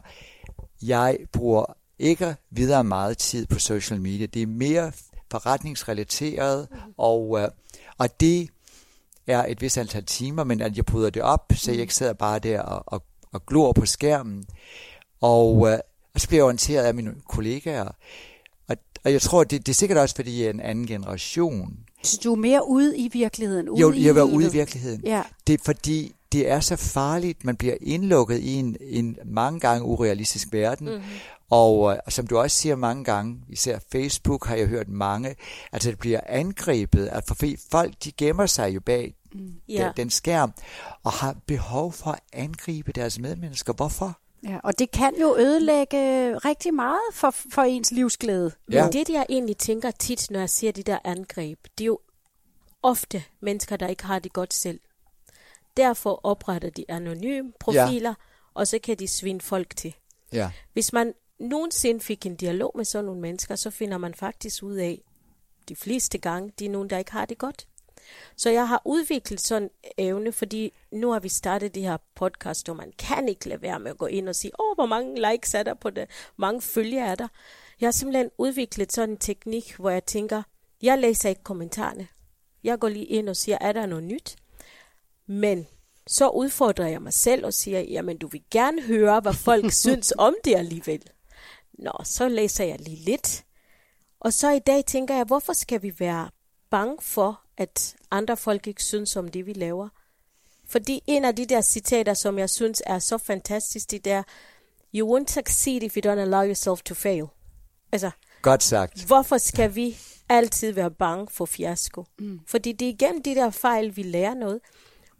[SPEAKER 5] jeg bruger ikke videre meget tid på social media. Det er mere forretningsrelateret, og, øh, og det er et vis antal timer, men at jeg bryder det op, så jeg ikke sidder bare der og, og, og glor på skærmen. Og, øh, og så bliver jeg orienteret af mine kollegaer. Og jeg tror, det, det er sikkert også, fordi jeg er en anden generation.
[SPEAKER 3] Så du er mere ude i virkeligheden?
[SPEAKER 5] Ude jo, jeg var ude i virkeligheden. Ja. Det er fordi, det er så farligt, man bliver indlukket i en, en mange gange urealistisk verden. Mm-hmm. Og, øh, som du også siger mange gange, især Facebook har jeg hørt mange, altså det bliver angrebet, at for folk de gemmer sig jo bag mm. yeah. den, den skærm, og har behov for at angribe deres medmennesker. Hvorfor?
[SPEAKER 3] Ja, og det kan jo ødelægge rigtig meget for, for ens livsglæde.
[SPEAKER 4] Ja. Men det, jeg egentlig tænker tit, når jeg ser de der angreb, det er jo ofte mennesker, der ikke har det godt selv. derfor opretter de anonyme profiler, ja. og så kan de svinde folk til.
[SPEAKER 5] Ja.
[SPEAKER 4] Hvis man nogensinde fik en dialog med sådan nogle mennesker, så finder man faktisk ud af, de fleste gange, de er nogen, der ikke har det godt. Så jeg har udviklet sådan en evne, fordi nu har vi startet det her podcast, og man kan ikke lade være med at gå ind og sige, åh, hvor mange likes er der på det, mange følger er der. Jeg har simpelthen udviklet sådan en teknik, hvor jeg tænker, jeg læser ikke kommentarerne. Jeg går lige ind og siger, er der noget nyt? Men så udfordrer jeg mig selv og siger, jamen du vil gerne høre, hvad folk synes om det alligevel. Nå, så læser jeg lige lidt. Og så i dag tænker jeg, hvorfor skal vi være bange for, at andre folk ikke synes om det, vi laver? Fordi en af de der citater, som jeg synes er så fantastisk, det der, you won't succeed if you don't allow yourself to fail. Altså,
[SPEAKER 5] Godt sagt.
[SPEAKER 4] hvorfor skal vi altid være bange for fiasko? Mm. Fordi det er igennem de der fejl, vi lærer noget.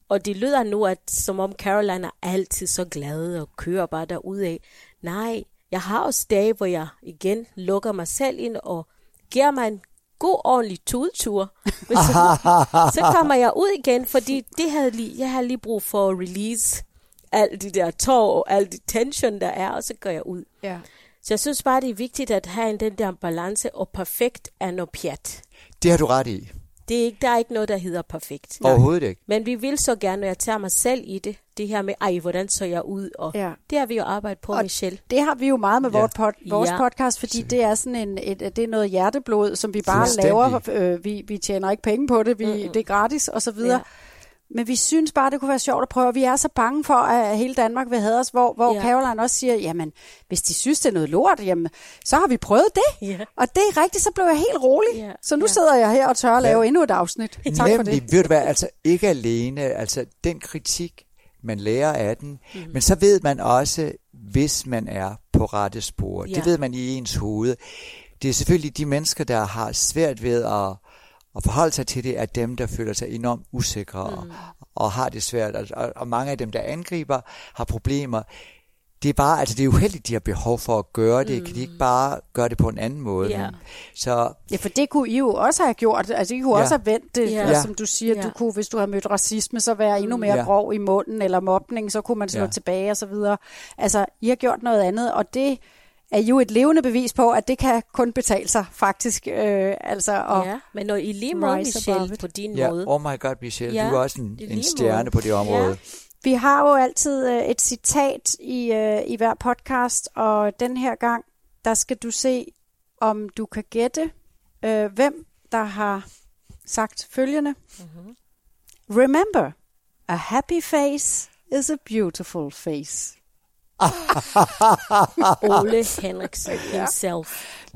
[SPEAKER 4] Og det lyder nu, at som om Caroline er altid så glad og kører bare derudad. Nej, jeg har også dage, hvor jeg igen lukker mig selv ind og giver mig en god, ordentlig tudtur. Men så, så kommer jeg ud igen, fordi det havde lige, jeg har lige brug for at release alt det der tår og alt det tension, der er, og så går jeg ud.
[SPEAKER 3] Ja.
[SPEAKER 4] Så jeg synes bare, det er vigtigt at have den der balance, og perfekt er noget pjat.
[SPEAKER 5] Det har du ret i.
[SPEAKER 4] Det er ikke, der er ikke noget, der hedder perfekt.
[SPEAKER 5] Overhovedet ikke.
[SPEAKER 4] Men vi vil så gerne, når jeg tager mig selv i det, det her med, ej, hvordan så jeg ud? Og
[SPEAKER 3] Ja.
[SPEAKER 4] det har vi jo arbejdet på,
[SPEAKER 3] Og
[SPEAKER 4] Michelle.
[SPEAKER 3] Det har vi jo meget med
[SPEAKER 5] Ja.
[SPEAKER 3] vores, pod, vores
[SPEAKER 4] Ja.
[SPEAKER 3] podcast, fordi det er sådan en, et, det er noget hjerteblod, som vi bare laver. Øh, vi, vi tjener ikke penge på det, vi, mm-hmm. det er gratis og så videre.
[SPEAKER 4] Ja.
[SPEAKER 3] Ja. Men vi synes bare, det kunne være sjovt at prøve. Vi er så bange for, at hele Danmark vil have os, hvor, hvor
[SPEAKER 4] Ja.
[SPEAKER 3] ja. Caroline også siger, jamen, hvis de synes, det er noget lort, jamen, så har vi prøvet det.
[SPEAKER 4] Ja.
[SPEAKER 3] Og det er rigtigt, så blev jeg helt rolig.
[SPEAKER 4] Ja.
[SPEAKER 3] Så nu
[SPEAKER 4] Ja.
[SPEAKER 3] sidder jeg her og tør at lave endnu et afsnit. Tak for
[SPEAKER 5] Nemlig,
[SPEAKER 3] det.
[SPEAKER 5] ved du hvad, altså ikke alene, altså den kritik, man lærer af den, mm. men så ved man også, hvis man er på rette spor.
[SPEAKER 4] Ja.
[SPEAKER 5] Det ved man i ens hoved. Det er selvfølgelig de mennesker, der har svært ved at, at forholde sig til det, er dem, der føler sig enormt usikre mm. og, og har det svært. Og, og, og mange af dem, der angriber, har problemer. Det er bare, altså det er uheldigt, de har behov for at gøre det. Mm. Kan de ikke bare gøre det på en anden måde?
[SPEAKER 4] Ja.
[SPEAKER 5] Så
[SPEAKER 3] Ja, for det kunne I jo også have gjort. Altså, I kunne
[SPEAKER 5] Ja.
[SPEAKER 3] også have vendt det,
[SPEAKER 4] Ja.
[SPEAKER 3] som du siger,
[SPEAKER 4] Ja.
[SPEAKER 3] du kunne, hvis du har mødt racisme, så være endnu mere
[SPEAKER 5] Ja.
[SPEAKER 3] grov i munden, eller mobning, så kunne man slå
[SPEAKER 5] ja.
[SPEAKER 3] tilbage og så videre. Altså, I har gjort noget andet, og det er jo et levende bevis på, at det kan kun betale sig, faktisk. Øh, altså, og,
[SPEAKER 4] ja, men når i lige måde, Michelle, på din
[SPEAKER 5] ja,
[SPEAKER 4] måde.
[SPEAKER 5] oh my god, Michelle,
[SPEAKER 4] Ja,
[SPEAKER 5] du er også en, en stjerne
[SPEAKER 4] måde.
[SPEAKER 5] på det område.
[SPEAKER 4] Ja.
[SPEAKER 3] Vi har jo altid øh, et citat i, øh, i hver podcast, og den her gang, der skal du se, om du kan gætte, øh, hvem der har sagt følgende. Mm-hmm. Remember, a happy face is a beautiful face.
[SPEAKER 4] Ole Henriksen himself.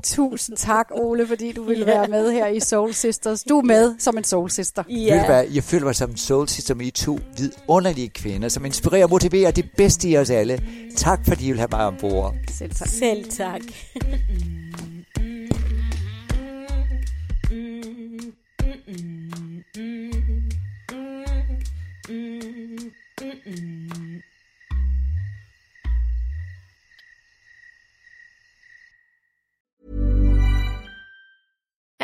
[SPEAKER 3] Tusind tak, Ole, fordi du ville være med her i Soul Sisters. Du er med som en Soul Sister.
[SPEAKER 5] Ved hvad, jeg føler mig som en soul sister med I to vidunderlige kvinder, som inspirerer og motiverer det bedste i os alle. Tak fordi I vil have mig ombord.
[SPEAKER 3] Selv tak.
[SPEAKER 4] Selv tak.